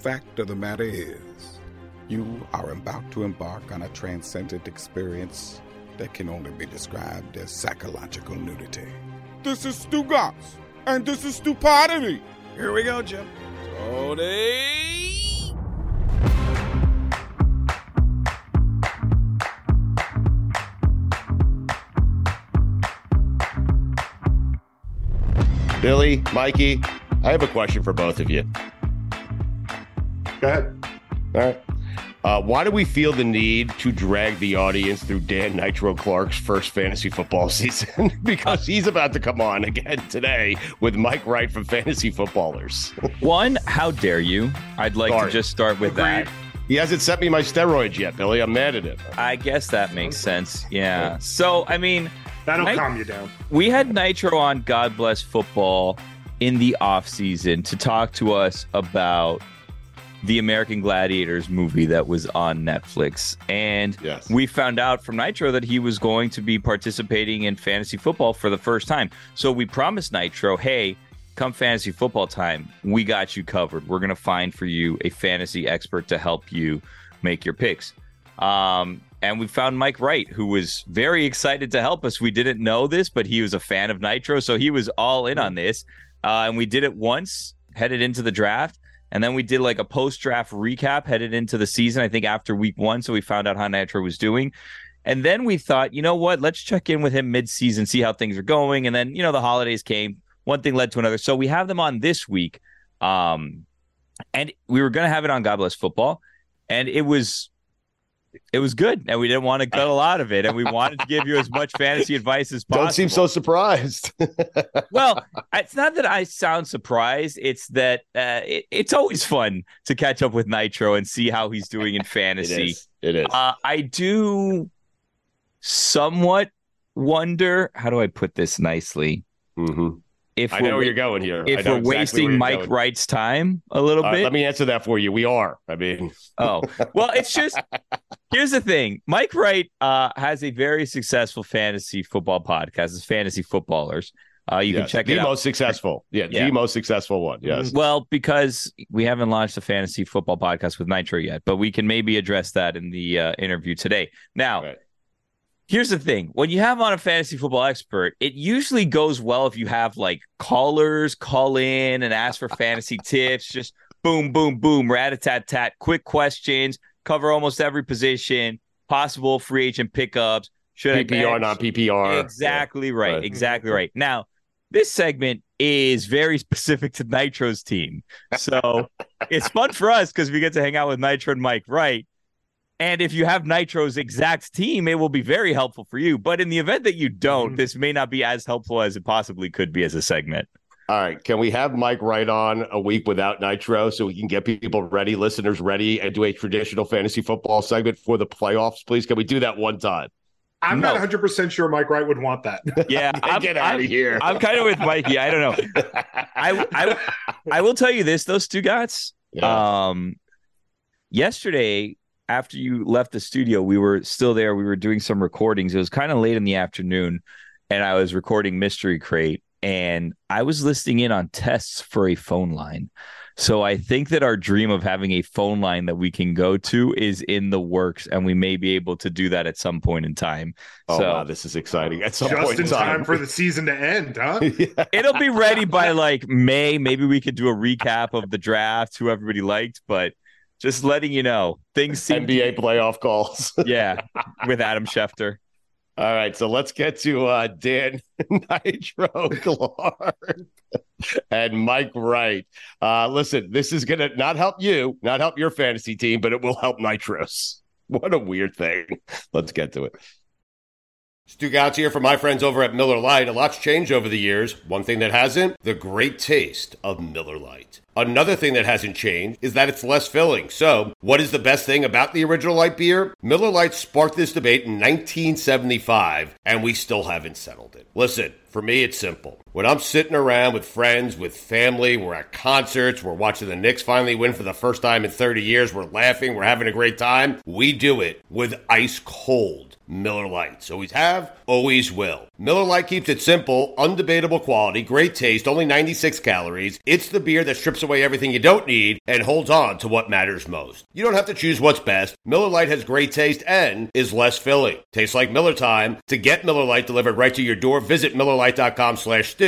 Fact of the matter is, you are about to embark on a transcendent experience that can only be described as psychological nudity. This is Stugotz, and this is Stupodity. Here we go, Jim. Tony! Billy, Mikey, I have a question for both of you. Go ahead. All right. Uh, why do we feel the need to drag the audience through Dan Nitro Clark's first fantasy football season? because he's about to come on again today with Mike Wright from Fantasy Footballers. One, how dare you? I'd like Sorry. to just start with that. He hasn't sent me my steroids yet, Billy. I'm mad at him. I guess that makes sense. Yeah. So, I mean, That'll Nit- calm you down. we had Nitro on God Bless Football in the offseason to talk to us about the American Gladiators movie that was on Netflix. And Yes. we found out from Nitro that he was going to be participating in fantasy football for the first time. So we promised Nitro, hey, come fantasy football time, we got you covered. We're going to find for you a fantasy expert to help you make your picks. Um, and we found Mike Wright, who was very excited to help us. We didn't know this, but he was a fan of Nitro, so he was all in on this. Uh, and we did it once, headed into the draft, and then we did like a post-draft recap headed into the season. I think after week one, so we found out how Nitro was doing. And then we thought, you know what? Let's check in with him mid-season, see how things are going. And then you know the holidays came, one thing led to another. So we have them on this week, um, and we were going to have it on God Bless Football, and it was it was good, and we didn't want to cut a lot of it, and we wanted to give you as much fantasy advice as possible. Don't seem so surprised. well, it's not that I sound surprised. It's that uh, it, it's always fun to catch up with Nitro and see how he's doing in fantasy. is. It is. Uh, I do somewhat wonder how do I put this nicely? Mhm. If I know where you're going here. If we're exactly wasting Mike going. Wright's time a little Uh, bit, let me answer that for you. We are. I mean, Oh, well, it's just here's the thing. Mike Wright uh, has a very successful fantasy football podcast. It's Fantasy Footballers. Uh, you can check the it out. The most successful. Yeah, Yeah. the most successful one. Yes. Well, because we haven't launched a fantasy football podcast with Nitro yet, but we can maybe address that in the uh, interview today. Now, Right. Here's the thing when you have on a fantasy football expert, it usually goes well if you have like callers call in and ask for fantasy tips, just boom, boom, boom, rat a tat tat, quick questions, cover almost every position, possible free agent pickups. Should I PPR, bench? non PPR. Exactly right. Right. Exactly right. Now, this segment is very specific to Nitro's team. So it's fun for us because we get to hang out with Nitro and Mike Wright. And if you have Nitro's exact team, it will be very helpful for you. But in the event that you don't, mm-hmm. this may not be as helpful as it possibly could be as a segment. All right. Can we have Mike Wright on a week without Nitro so we can get people ready, listeners ready, and do a traditional fantasy football segment for the playoffs, please? Can we do that one time? I'm no. not 100% sure Mike Wright would want that. Yeah. I'm, get out I'm, of here. I'm kind of with Mikey. I don't know. I, I, I will tell you this, those two guys. Yeah. Um, yesterday, after you left the studio, we were still there. We were doing some recordings. It was kind of late in the afternoon, and I was recording Mystery Crate, and I was listening in on tests for a phone line. So I think that our dream of having a phone line that we can go to is in the works, and we may be able to do that at some point in time. Oh, so wow, this is exciting! At some just point in time. time for the season to end, huh? yeah. It'll be ready by like May. Maybe we could do a recap of the draft, who everybody liked, but just letting you know things seem NBA to... playoff calls. yeah, with Adam Schefter. All right, so let's get to uh, Dan Nitro Clark and Mike Wright. Uh, listen, this is going to not help you, not help your fantasy team, but it will help Nitros. What a weird thing. Let's get to it. Stugotz here from my friends over at Miller Lite. A lot's changed over the years. One thing that hasn't, the great taste of Miller Lite. Another thing that hasn't changed is that it's less filling. So, what is the best thing about the original light beer? Miller Lite sparked this debate in 1975, and we still haven't settled it. Listen, for me, it's simple. When I'm sitting around with friends, with family, we're at concerts, we're watching the Knicks finally win for the first time in 30 years, we're laughing, we're having a great time, we do it with ice cold Miller Lites. Always have, always will. Miller Lite keeps it simple, undebatable quality, great taste, only 96 calories. It's the beer that strips away everything you don't need and holds on to what matters most. You don't have to choose what's best. Miller Lite has great taste and is less filling. Tastes like Miller time. To get Miller Lite delivered right to your door, visit MillerLite.com slash stew,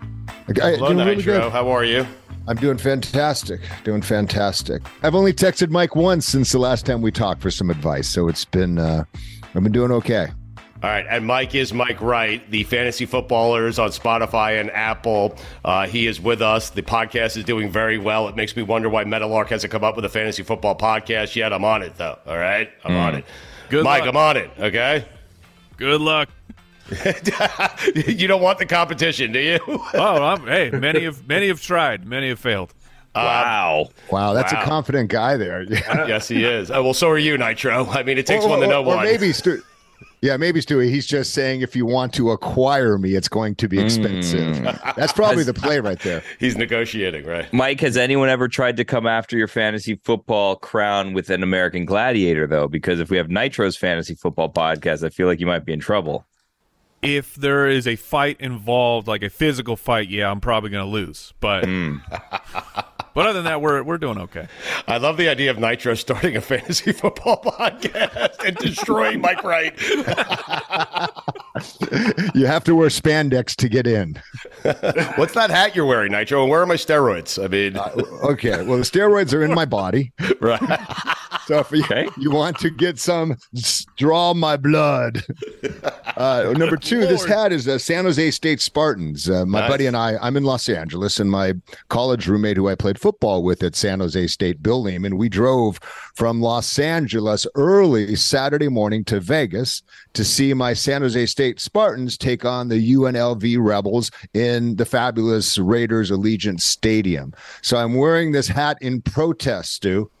I, Hello, Nitro. Really good. How are you? I'm doing fantastic. Doing fantastic. I've only texted Mike once since the last time we talked for some advice, so it's been uh, I've been doing okay. All right, and Mike is Mike Wright, the fantasy footballers on Spotify and Apple. Uh, he is with us. The podcast is doing very well. It makes me wonder why Meadowlark hasn't come up with a fantasy football podcast yet. I'm on it though. All right, I'm mm. on it. Good Mike, luck. I'm on it. Okay. Good luck. you don't want the competition, do you? oh, I'm, hey, many have many have tried, many have failed. Wow. Wow, that's wow. a confident guy there. yes, he is. Oh, well, so are you, Nitro. I mean, it takes or, one to know or, one. Or maybe, Stu- yeah, maybe Stewie. He's just saying if you want to acquire me, it's going to be expensive. Mm. That's probably the play right there. He's negotiating, right? Mike, has anyone ever tried to come after your fantasy football crown with an American Gladiator, though? Because if we have Nitro's fantasy football podcast, I feel like you might be in trouble if there is a fight involved, like a physical fight, yeah, I'm probably going to lose. But mm. but other than that, we're we're doing okay. I love the idea of Nitro starting a fantasy football podcast and destroying Mike Wright. you have to wear spandex to get in. What's that hat you're wearing, Nitro? And where are my steroids? I mean, uh, okay. Well, the steroids are in my body. Right. So if you, okay. you want to get some, draw my blood. Uh, number two, this hat is uh, San Jose State Spartans. Uh, my Nice. buddy and I, I'm in Los Angeles, and my college roommate who I played football with at San Jose State, Bill Lehman, we drove from Los Angeles early Saturday morning to Vegas to see my San Jose State Spartans take on the UNLV Rebels in the fabulous Raiders Allegiant Stadium. So I'm wearing this hat in protest, Stu.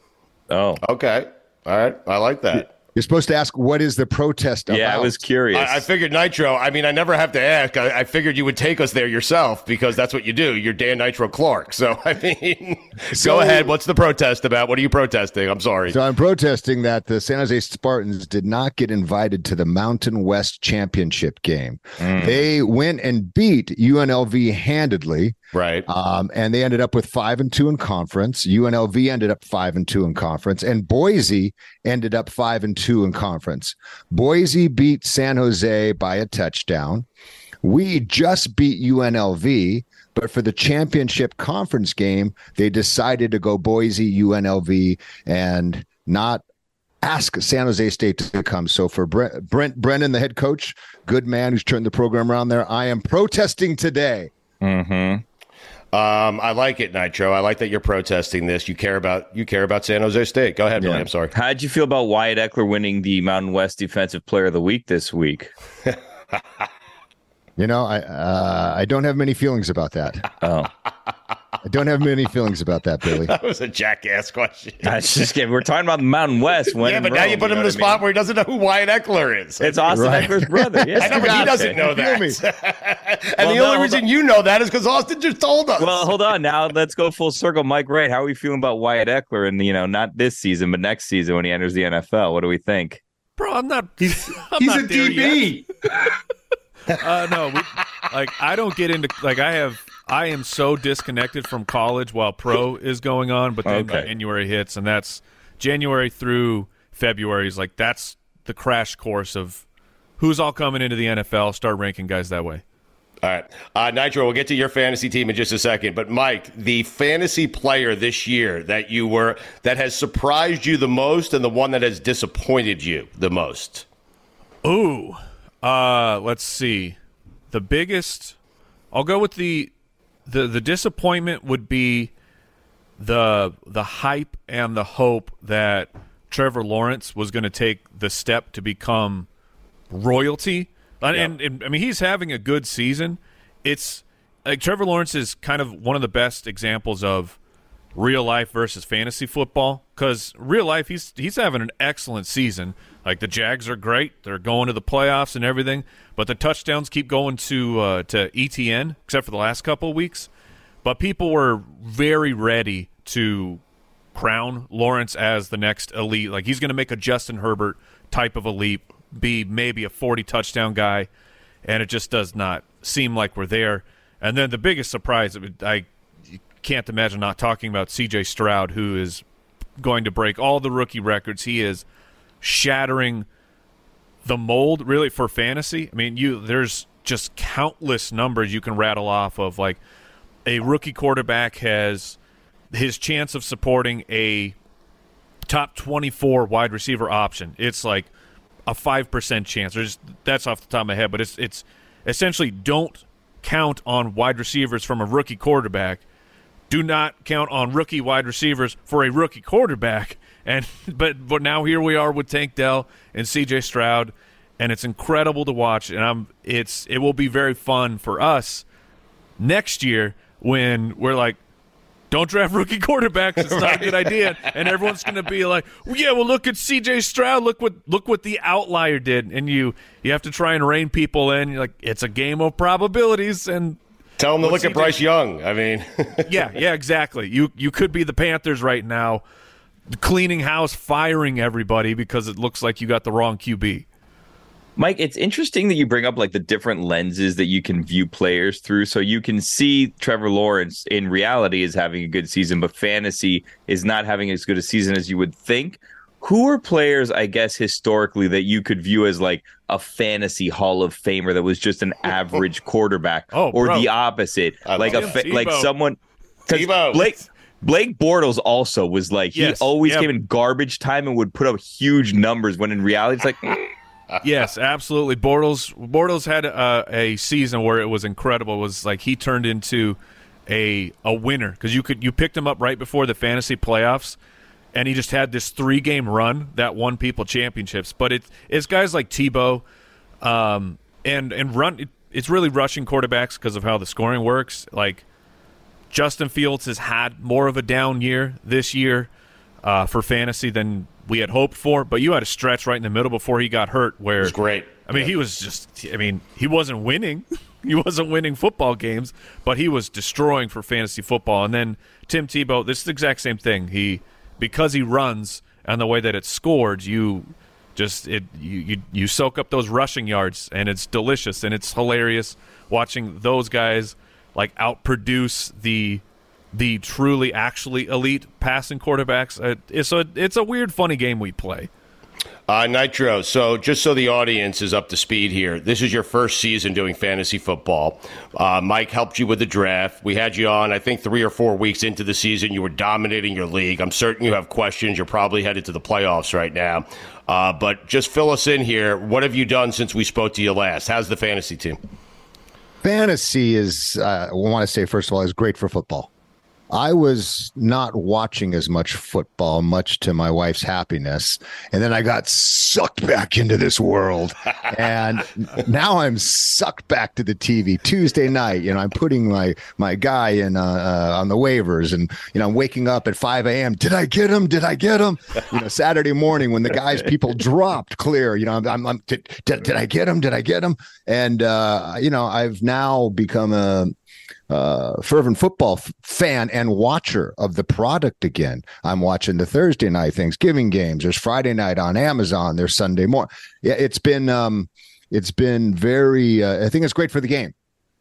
Oh, okay. All right. I like that. You're supposed to ask what is the protest about? Yeah, I was curious. I, I figured Nitro. I mean, I never have to ask. I, I figured you would take us there yourself because that's what you do. You're Dan Nitro Clark. So I mean, So- go ahead. What's the protest about? What are you protesting? I'm sorry. So I'm protesting that the San Jose Spartans did not get invited to the Mountain West Championship game. Mm. They went and beat UNLV handedly. Right. Um, and they ended up with five and two in conference. UNLV ended up five and two in conference, and Boise ended up five and two in conference. Boise beat San Jose by a touchdown. We just beat UNLV, but for the championship conference game, they decided to go Boise, UNLV, and not ask San Jose State to come. So for Brent, Brent Brennan, the head coach, good man who's turned the program around there, I am protesting today. Mm-hmm. Um, I like it, Nitro. I like that you're protesting this. You care about you care about San Jose State. Go ahead, Billy. I'm sorry. How'd you feel about Wyatt Ekeler winning the Mountain West Defensive Player of the Week this week? You know, I uh, I don't have many feelings about that. Oh, I don't have many feelings about that, Billy. That was a jackass question. That's just kidding. We're talking about the Mountain West. When yeah, in but now you Rome, put him know in the what I mean? spot where he doesn't know who Wyatt Ekeler is. It's Austin Right. Ekeler's brother. Yes, I know, but he doesn't know Feel me. that. and Well, the only hold reason on. you know that is because Austin just told us. Well, hold on. Now let's go full circle. Mike Wright, how are we feeling about Wyatt Eckler? And you know, not this season, but next season when he enters the NFL. What do we think? Bro, I'm not. He's, I'm he's not a DB. Uh, no, we, like I don't get into like I have. I am so disconnected from college while pro is going on, but then Okay. January hits, and that's January through February is like that's the crash course of who's all coming into the NFL. Start ranking guys that way. All right. Uh, Nitro, we'll get to your fantasy team in just a second. But Mike, the fantasy player this year that you were that has surprised you the most and the one that has disappointed you the most. Ooh, uh, let's see. The biggest, I'll go with the the the disappointment would be the the hype and the hope that Trevor Lawrence was going to take the step to become royalty. And, and, and, I mean, he's having a good season. It's like Trevor Lawrence is kind of one of the best examples of real life versus fantasy football because real life he's he's having an excellent season. Like the Jags are great; they're going to the playoffs and everything. But the touchdowns keep going to uh, to ETN, except for the last couple of weeks. But people were very ready to crown Lawrence as the next elite. Like he's going to make a Justin Herbert type of leap, be maybe a 40 touchdown guy, and it just does not seem like we're there. And then the biggest surprise, I can't imagine not talking about CJ Stroud, who is going to break all the rookie records. He is shattering the mold really for fantasy. I mean, you there's just countless numbers you can rattle off of like a rookie quarterback has his chance of supporting a top 24 wide receiver option. It's like a 5% chance. There's that's off the top of my head, but it's it's essentially don't count on wide receivers from a rookie quarterback. Do not count on rookie wide receivers for a rookie quarterback. And but but now here we are with Tank Dell and CJ Stroud and it's incredible to watch and I'm it's it will be very fun for us next year when we're like don't draft rookie quarterbacks. It's not a good idea. And everyone's going to be like, well, "Yeah, well, look at C.J. Stroud. Look what look what the outlier did." And you you have to try and rein people in. You're like, it's a game of probabilities. And Tell them to look at Bryce Young. I mean, yeah, yeah, exactly. You you could be the Panthers right now, cleaning house, firing everybody because it looks like you got the wrong QB. Mike, it's interesting that you bring up like the different lenses that you can view players through. So you can see Trevor Lawrence in reality is having a good season, but fantasy is not having as good a season as you would think. Who are players, I guess, historically that you could view as like a fantasy Hall of Famer that was just an average quarterback, Oh, or bro. the opposite, like a love fa- like Tebow. someone? 'cause Tebow. Blake Blake Bortles also was like he always yep. came in garbage time and would put up huge numbers when in reality it's like. yes, absolutely. Bortles Bortles had a, a season where it was incredible. It was like he turned into a a winner because you could you picked him up right before the fantasy playoffs, and he just had this three game run that won people championships. But it, it's guys like Tebow, um, and and run. It, it's really rushing quarterbacks because of how the scoring works. Like Justin Fields has had more of a down year this year uh, for fantasy than we had hoped for. But you had a stretch right in the middle before he got hurt where it was great. I mean, yeah. he was just. I mean, he wasn't winning. he wasn't winning football games, but he was destroying for fantasy football. And then Tim Tebow, this is the exact same thing. He because he runs and the way that it's scored, you just it you, you you soak up those rushing yards and it's delicious and it's hilarious watching those guys like outproduce the the truly actually elite passing quarterbacks. Uh, so it's a weird funny game we play. Uh, Nitro, so just so the audience is up to speed here, this is your first season doing fantasy football. Uh, Mike helped you with the draft. We had you on, I think, three or four weeks into the season. You were dominating your league. I'm certain you have questions. You're probably headed to the playoffs right now. Uh, but just fill us in here. What have you done since we spoke to you last? How's the fantasy team? Fantasy is, uh, I want to say, first of all, is great for football. I was not watching as much football, much to my wife's happiness. And then I got sucked back into this world. and now I'm sucked back to the TV Tuesday night. You know, I'm putting my, my guy in uh, uh, on the waivers and, you know, I'm waking up at 5 a.m. Did I get him? Did I get him? You know, Saturday morning when the guys, people dropped clear, you know, I'm, I'm, I'm did, did, did I get him? Did I get him? And, uh, you know, I've now become a, uh, fervent football f- fan and watcher of the product again. I'm watching the Thursday night Thanksgiving games. There's Friday night on Amazon. There's Sunday morning. Yeah, it's been um, it's been very. Uh, I think it's great for the game.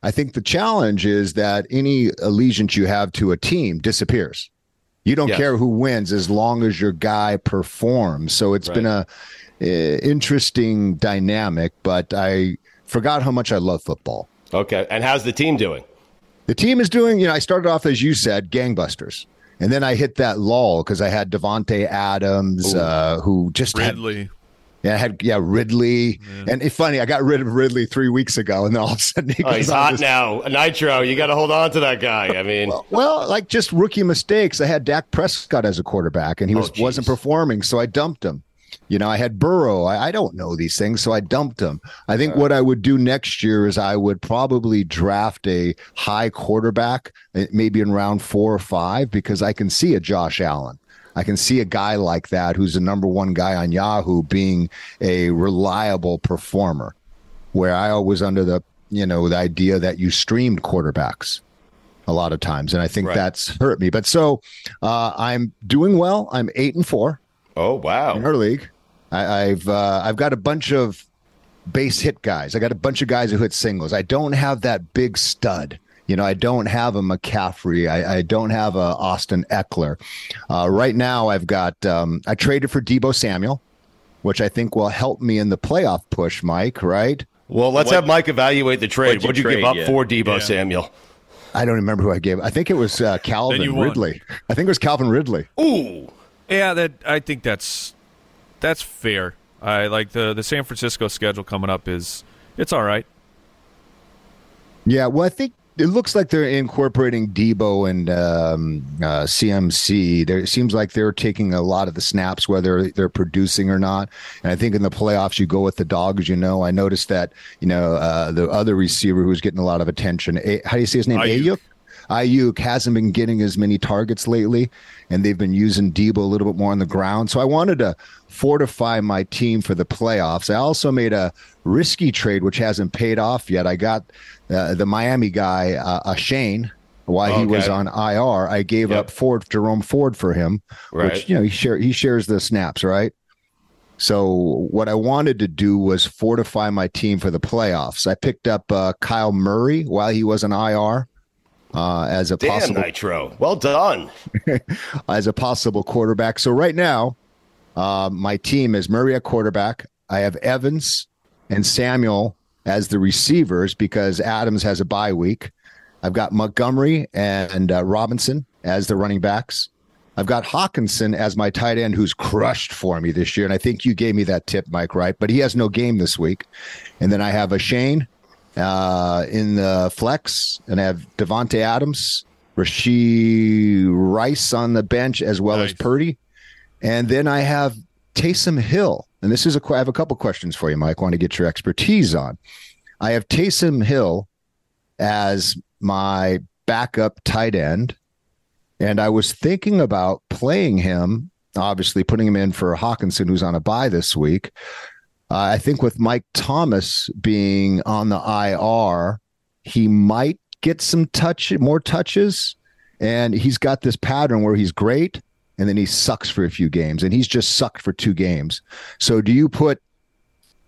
I think the challenge is that any allegiance you have to a team disappears. You don't yes. care who wins as long as your guy performs. So it's right. been a, a interesting dynamic, but I forgot how much I love football. Okay, and how's the team doing? The team is doing, you know, I started off, as you said, gangbusters. And then I hit that lull because I had Davante Adams, uh, who just Ridley. Had, yeah, I had yeah Ridley, yeah. and it's funny. I got rid of Ridley three weeks ago, and then all of a sudden he oh, he's hot this, now. Nitro, you got to hold on to that guy. I mean, well, well, like just rookie mistakes. I had Dak Prescott as a quarterback, and he was oh, wasn't performing, so I dumped him. You know, I had Burrow. I, I, don't know these things, so I dumped him. I think what I would do next year is I would probably draft a high quarterback, eh, maybe in round four or five, because I can see a Josh Allen. I can see a guy like that who's the number one guy on Yahoo being a reliable performer. Where I was under the you know the idea that you streamed quarterbacks a lot of times, and I think right. that's hurt me. But so uh, I'm doing well. I'm eight and four. Oh wow! In our league, I, have uh, I've got a bunch of base hit guys. I got a bunch of guys who hit singles. I don't have that big stud. You know, I don't have a McCaffrey. I, I don't have a Austin Ekeler. Uh, right now, I've got um, I traded for Deebo Samuel, which I think will help me in the playoff push. Mike, right? Well, let's what, have Mike evaluate the trade. What'd you, trade, give up yeah. for Deebo yeah. Samuel? I don't remember who I gave. I think it was uh, Calvin Ridley. I think it was Calvin Ridley. Ooh, yeah, that I think that's that's fair. I like the the San Francisco schedule coming up is it's all right. Yeah, well, I think it looks like they're incorporating Deebo and um, uh, CMC. There, it seems like they're taking a lot of the snaps, whether they're producing or not. And I think in the playoffs, you go with the dogs. You know, I noticed that you know uh, the other receiver who's getting a lot of attention. A- how do you say his name? Aiyuk. Aiyuk hasn't been getting as many targets lately, and they've been using Deebo a little bit more on the ground. So I wanted to fortify my team for the playoffs. I also made a risky trade, which hasn't paid off yet. I got uh, the Miami guy, uh, uh Shane, while okay. he was on IR. I gave yep. up Ford, Jerome Ford for him, right. which you know he share he shares the snaps, right? So what I wanted to do was fortify my team for the playoffs. I picked up uh, Kyle Murray while he was on IR uh, as a Damn, possible Nitro. Well done. as a possible quarterback. So right now, uh, my team is Murray at quarterback. I have Evans and Samuel as the receivers because Adams has a bye week. I've got Montgomery and uh, Robinson as the running backs. I've got Hockenson as my tight end who's crushed for me this year. And I think you gave me that tip, Mike, right? But he has no game this week. And then I have a Shane uh, in the flex, and I have Davante Adams, Rashee Rice on the bench, as well nice. as Purdy. And then I have Taysom Hill. And this is a I have a couple questions for you, Mike. I want to get your expertise on. I have Taysom Hill as my backup tight end. And I was thinking about playing him, obviously putting him in for Hockenson, who's on a bye this week. Uh, I think with Mike Thomas being on the IR, he might get some touch, more touches. And he's got this pattern where he's great and then he sucks for a few games. And he's just sucked for two games. So do you put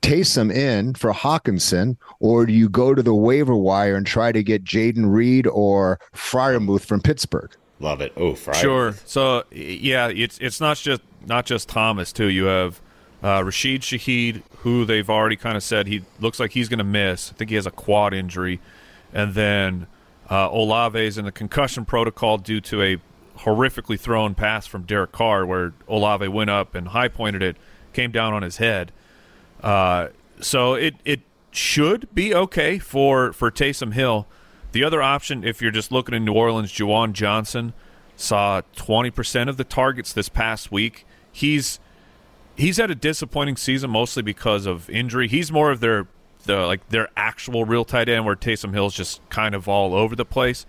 Taysom in for Hockenson, or do you go to the waiver wire and try to get Jayden Reed or Freiermuth from Pittsburgh? Love it. Oh, Friday. Sure. So yeah, it's it's not just not just Thomas too. You have uh, Rashid Shaheed, who they've already kind of said he looks like he's going to miss. I think he has a quad injury, and then uh, Olave is in the concussion protocol due to a horrifically thrown pass from Derek Carr, where Olave went up and high pointed it, came down on his head. Uh, so it it should be okay for for Taysom Hill. The other option, if you're just looking in New Orleans, Juwan Johnson saw 20% of the targets this past week. He's he's had a disappointing season mostly because of injury. He's more of their the like their actual real tight end where Taysom Hill's just kind of all over the place.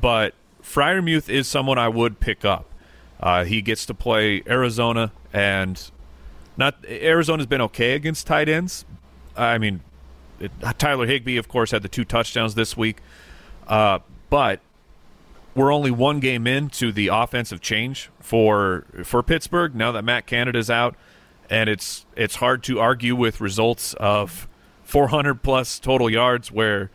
But Freiermuth is someone I would pick up. Uh, he gets to play Arizona and not Arizona's been okay against tight ends. I mean, it, Tyler Higbee, of course, had the two touchdowns this week. Uh, but we're only one game into the offensive change for for Pittsburgh now that Matt Canada's out, and it's it's hard to argue with results of 400 plus total yards where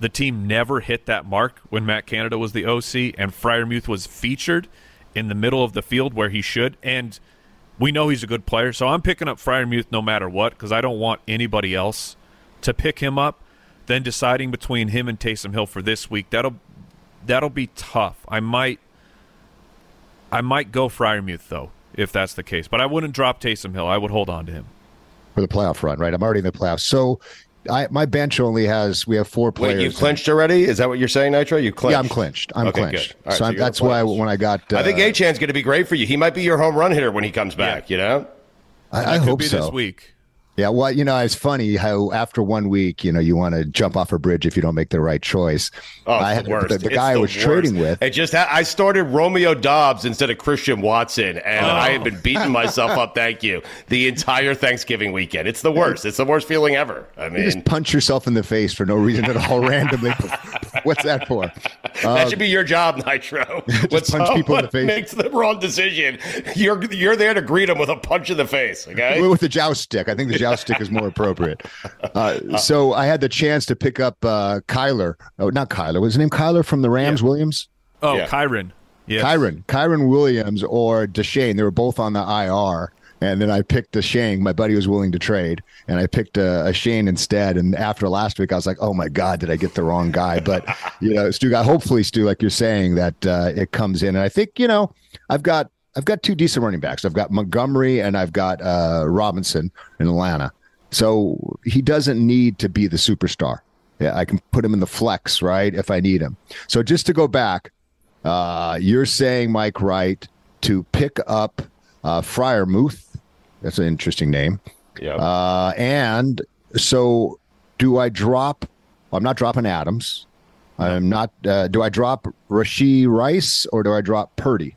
the team never hit that mark when Matt Canada was the OC and Freiermuth was featured in the middle of the field where he should. And we know he's a good player so I'm picking up Freiermuth no matter what because I don't want anybody else to pick him up then deciding between him and Taysom Hill for this week, that'll that'll be tough. I might I might go Freiermuth though, if that's the case. But I wouldn't drop Taysom Hill. I would hold on to him. For the playoff run, right? I'm already in the playoffs. So I, my bench only has we have four players. Wait, you clinched already? Is that what you're saying, Nitro? You clinched? Yeah, I'm clinched. I'm okay, clinched. Right, so, so that's why when I got, uh, I think Achane's going to be great for you. He might be your home run hitter when he comes back. Yeah. You know, I, I hope so. This week. Yeah, well, you know, it's funny how after one week, you know, you want to jump off a bridge if you don't make the right choice. Oh, I had the, the, the guy I was worst. trading with. It just ha- I started Romeo Doubs instead of Christian Watson, and oh. I have been beating myself up. Thank you. The entire Thanksgiving weekend. It's the worst. It's the worst feeling ever. I mean, you just punch yourself in the face for no reason at all, randomly. What's that for? that um, should be your job, Nitro. just punch people in the face. Makes the wrong decision. You're you're there to greet them with a punch in the face. Okay, with the joust stick. I think the joust stick is more appropriate appropriate. Uh, so I had the chance to pick up uh, Kyler. Oh, not Kyler. Was his name Kyler from the Rams? Yeah. Williams. Oh, yeah. Kyren. Yes. Kyren. Kyren Williams or Deshane. They were both on the IR. And then I picked a Shane. My buddy was willing to trade, and I picked a, a, Shane instead. And after last week, I was like, "Oh my God, did I get the wrong guy?" But you know, Stu, got hopefully Stu, like you're saying, that uh, it comes in. And I think you know, I've got I've got two decent running backs. I've got Montgomery and I've got uh, Robinson in Atlanta. So he doesn't need to be the superstar. Yeah, I can put him in the flex, right, if I need him. So just to go back, uh, you're saying, Mike Wright, to pick up uh, Freiermuth. That's an interesting name. Yeah. Uh, and so do I drop? I'm not dropping Adams. I'm not. Uh, do I drop Rashee Rice or do I drop Purdy?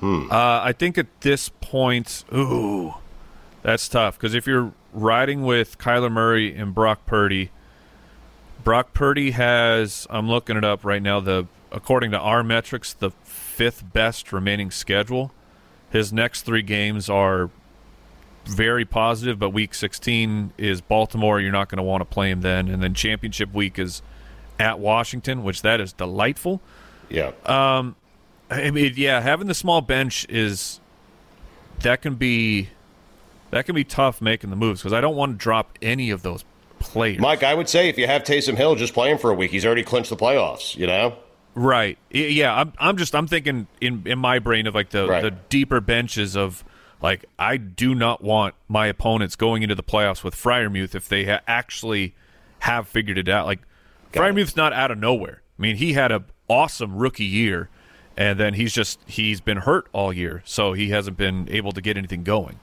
Hmm. Uh, I think at this point, ooh, that's tough because if you're riding with Kyler Murray and Brock Purdy. Brock Purdy has I'm looking it up right now, the according to our metrics, the fifth best remaining schedule. His next three games are very positive, but week 16 is Baltimore. You're not going to want to play him then. And then championship week is at Washington, which that is delightful. Yeah. Um, I mean, yeah, having the small bench is that can be that can be tough making the moves because I don't want to drop any of those players. Mike, I would say if you have Taysom Hill, just play him for a week. He's already clinched the playoffs. You know. Right. Yeah. I'm. I'm just. I'm thinking in in my brain of like the Right. the deeper benches of like I do not want my opponents going into the playoffs with Freiermuth if they ha- actually have figured it out. Like Freiermuth's not out of nowhere. I mean, he had a awesome rookie year, and then he's just he's been hurt all year, so he hasn't been able to get anything going.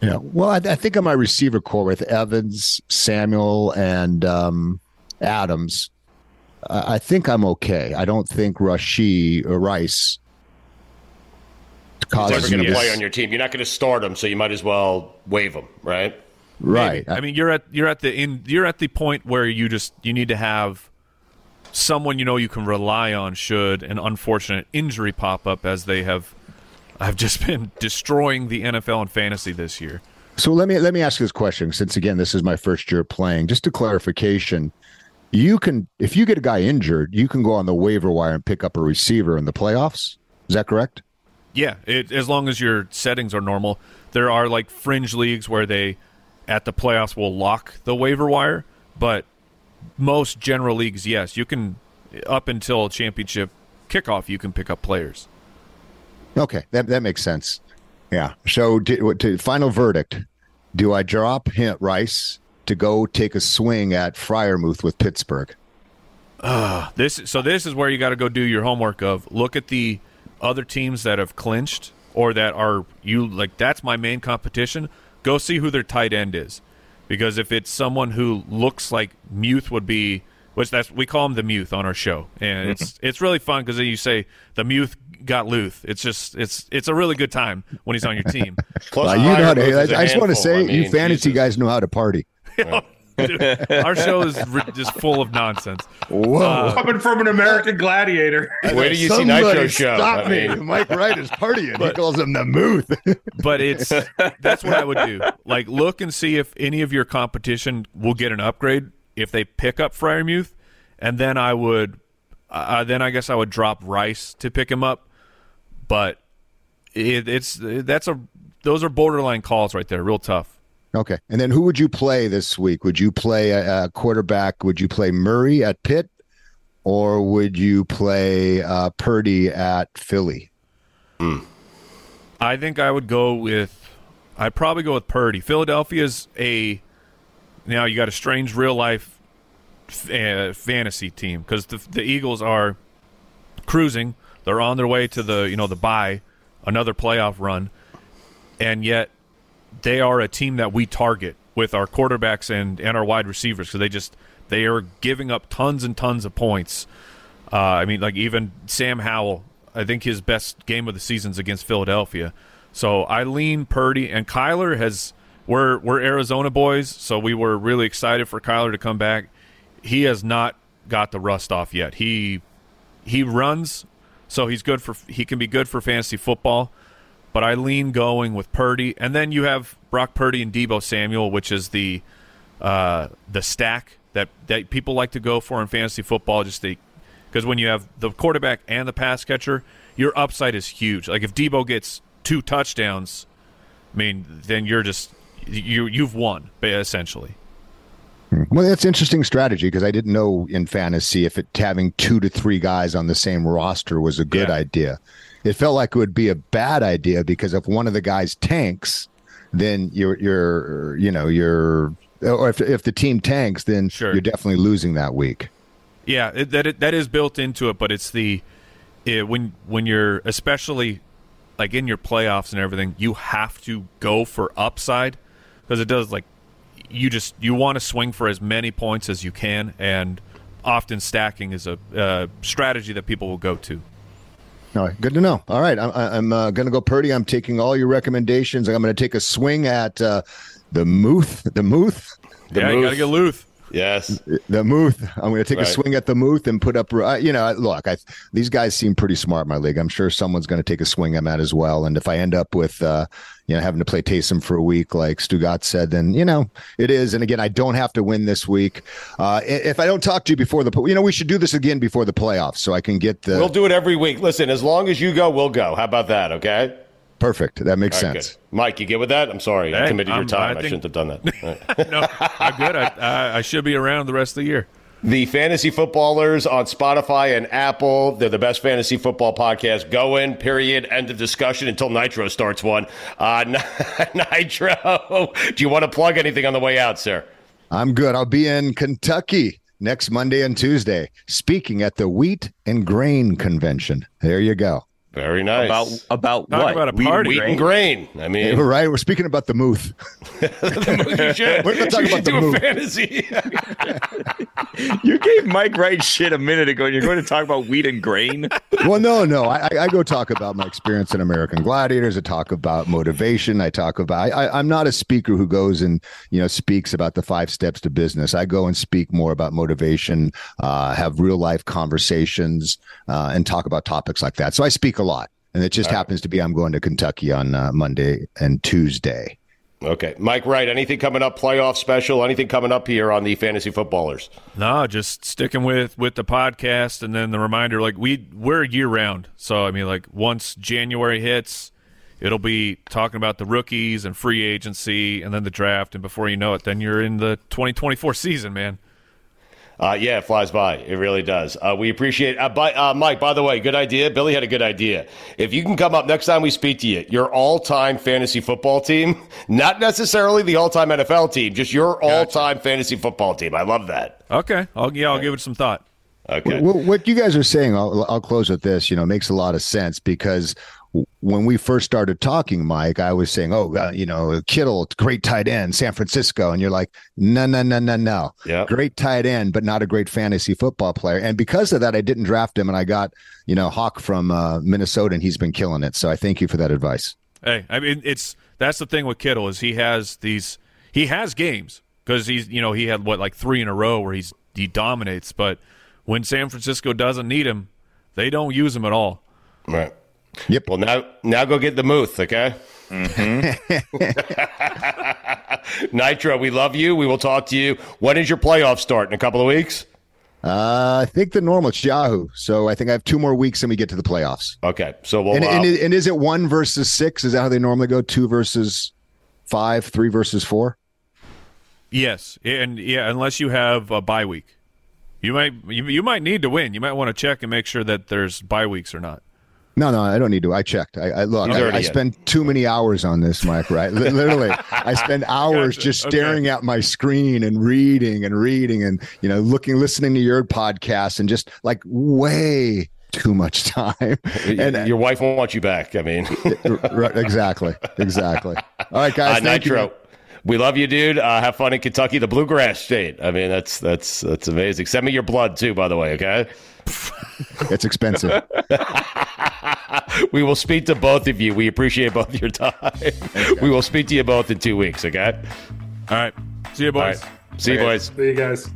Yeah. Well, I, I think on my receiver core with Evans, Samuel, and um, Adams, I I think I'm okay. I don't think Rashi or Rice He's causes never going to to- play on your team. You're not going to start him, so you might as well waive him, right? Right. I mean, you're at you're at the in you're at the point where you just you need to have someone you know you can rely on should an unfortunate injury pop up as they have I've just been destroying the NFL and fantasy this year. So let me let me ask you this question, since again this is my first year playing. Just a clarification: you can, if you get a guy injured, you can go on the waiver wire and pick up a receiver in the playoffs. Is that correct? Yeah, it, as long as your settings are normal. There are like fringe leagues where they at the playoffs will lock the waiver wire, but most general leagues, yes, you can up until championship kickoff, you can pick up players. Okay, that that makes sense. Yeah. So, to, to final verdict: Do I drop Hint Rice to go take a swing at Freiermuth with Pittsburgh? Uh, this so this is where you got to go do your homework of look at the other teams that have clinched or that are you like that's my main competition. Go see who their tight end is, because if it's someone who looks like Muth would be, which that's we call him the Muth on our show, and mm-hmm. it's it's really fun because then you say the Muth got Luth. It's just it's it's a really good time when he's on your team. Plus, Well, you know how to. I, I just want to say, you fantasy guys know how to party. Dude, our show is ri- just full of nonsense. Whoa. Uh, Coming from an American gladiator. Where do you see Nitro show? Stop I me! mean- Mike Wright is partying. he calls him the Muth. but it's that's what I would do. Like look and see if any of your competition will get an upgrade if they pick up Freiermuth, and then I would, uh, then I guess I would drop Rice to pick him up. But it, it's that's a those are borderline calls right there, real tough. Okay. And then who would you play this week? Would you play a, a quarterback? Would you play Murray at Pitt or would you play uh, Purdy at Philly? I think I would go with. I'd probably go with Purdy. Philadelphia's a now you got a strange real life f- uh, fantasy team because the the Eagles are cruising. They're on their way to the you know the bye, another playoff run, and yet they are a team that we target with our quarterbacks and and our wide receivers because they just they are giving up tons and tons of points. Uh, I mean, like even Sam Howell, I think his best game of the season's against Philadelphia. So I lean Purdy and Kyler has. We're we're Arizona boys, so we were really excited for Kyler to come back. He has not got the rust off yet. He he runs, so he's good for he can be good for fantasy football. But I lean going with Purdy, and then you have Brock Purdy and Deebo Samuel, which is the uh, the stack that that people like to go for in fantasy football. Just because when you have the quarterback and the pass catcher, your upside is huge. Like if Deebo gets two touchdowns, I mean, then you're just you you've won essentially. Well, that's interesting strategy because I didn't know in fantasy if it having two to three guys on the same roster was a good idea. It felt like it would be a bad idea because if one of the guys tanks, then you're you're you know you're or if if the team tanks, then sure. you're definitely losing that week. Yeah, it, that it, that is built into it, but it's the it, when when you're especially like in your playoffs and everything, you have to go for upside because it does like you just you want to swing for as many points as you can, and often stacking is a uh, strategy that people will go to. All right, good to know. All right, I'm, I'm uh, going to go Purdy. I'm taking all your recommendations. I'm going to take a swing at uh, the Muth. The Muth. The yeah, you got to get Luth. Yes, the Muth. I'm going to take Right. a swing at the Muth and put up. Uh, you know, look, I, these guys seem pretty smart in my league. I'm sure someone's going to take a swing at that as well. And if I end up with, uh, you know, having to play Taysom for a week, like Stugat said, then you know it is. And again, I don't have to win this week. Uh, if I don't talk to you before the, you know, we should do this again before the playoffs so I can get the. we'll do it every week. Listen, as long as you go, we'll go. How about that? Okay. Perfect. That makes All right, sense. good. Mike, you get with that? I'm sorry, I committed your I'm- time. I I, shouldn't have done that. All right. no, I'm good. I, I I should be around the rest of the year. The Fantasy Footballers on Spotify and Apple. They're the best fantasy football podcast going, period. End of discussion until Nitro starts one. Uh, Nitro, do you want to plug anything on the way out, sir? I'm good. I'll be in Kentucky next Monday and Tuesday speaking at the Wheat and Grain Convention. There you go. Very nice. About about Talk what? about a Wheat- party. Wheat and grain. I mean, Hey, right. We're speaking about the Muth. you should. We're gonna talk you about should the do a fantasy. You gave Mike Wright shit a minute ago, and you're going to talk about wheat and grain. well, no, no. I, I- I go talk about my experience in American Gladiators. I talk about motivation. I talk about. I, I'm not a speaker who goes and you know speaks about the five steps to business. I go and speak more about motivation, uh, have real life conversations, uh, and talk about topics like that. So I speak a lot, and it just happens to be I'm going to Kentucky on uh, Monday and Tuesday. Okay, Mike Wright. Anything coming up? Playoff special? Anything coming up here on the Fantasy Footballers? No, just sticking with with the podcast, and then the reminder. Like we we're year round, so I mean, like once January hits, it'll be talking about the rookies and free agency, and then the draft, and before you know it, then you're in the 2024 season, man. Uh, yeah, it flies by. It really does. Uh, we appreciate. Uh, by, uh, Mike, by the way, good idea. Billy had a good idea. If you can come up next time we speak to you, your all-time fantasy football team, not necessarily the all-time NFL team, just your all-time fantasy football team. I love that. Okay, I'll yeah, I'll give it some thought. Okay. What, what you guys are saying, I'll, I'll close with this. You know, makes a lot of sense because w- when we first started talking, Mike, I was saying, "Oh, uh, you know, Kittle, great tight end, San Francisco," and you're like, "No, no, no, no, no, Yeah. great tight end, but not a great fantasy football player." And because of that, I didn't draft him, and I got you know Hock from uh, Minnesota, and he's been killing it. So I thank you for that advice. Hey, I mean, it's that's the thing with Kittle is he has these he has games because he's you know he had what like three in a row where he's he dominates, but when San Francisco doesn't need him, they don't use him at all. Right. Yep. Well, now, now go get the Muth, okay? Nitro, we love you. We will talk to you. When is your playoff start? In a couple of weeks? Uh, I think the normal it's Yahoo. So I think I have two more weeks, and we get to the playoffs. Okay. So we'll. and, uh, and, and is it one versus six? Is that how they normally go? Two versus five, three versus four? Yes, and yeah, unless you have a bye week, you might you, you might need to win. You might want to check and make sure that there's bye weeks or not. No, no, I don't need to. I checked. I, I look. I, I in. spend too many hours on this, Mike. Right? Literally, I spend hours Gotcha. just staring at my screen and reading and reading and you know looking, listening to your podcast and just like way too much time. And your wife won't want you back. I mean, exactly, exactly. All right, guys. uh, thank you. Nitro. We love you, dude. Uh, have fun in Kentucky, the bluegrass state. I mean, that's that's that's amazing. Send me your blood too, by the way. Okay. It's expensive. we will speak to both of you. We appreciate both your time. We will speak to you both in two weeks. Okay. All right. See you, boys. All right. See you, Okay. boys. See you guys.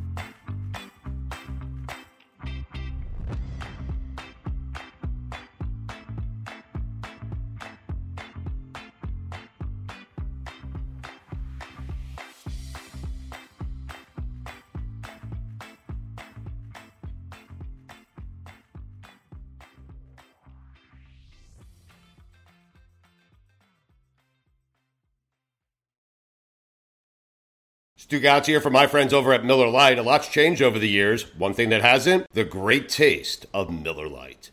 Stugotz here from my friends over at Miller Lite. A lot's changed over the years. One thing that hasn't, the great taste of Miller Lite.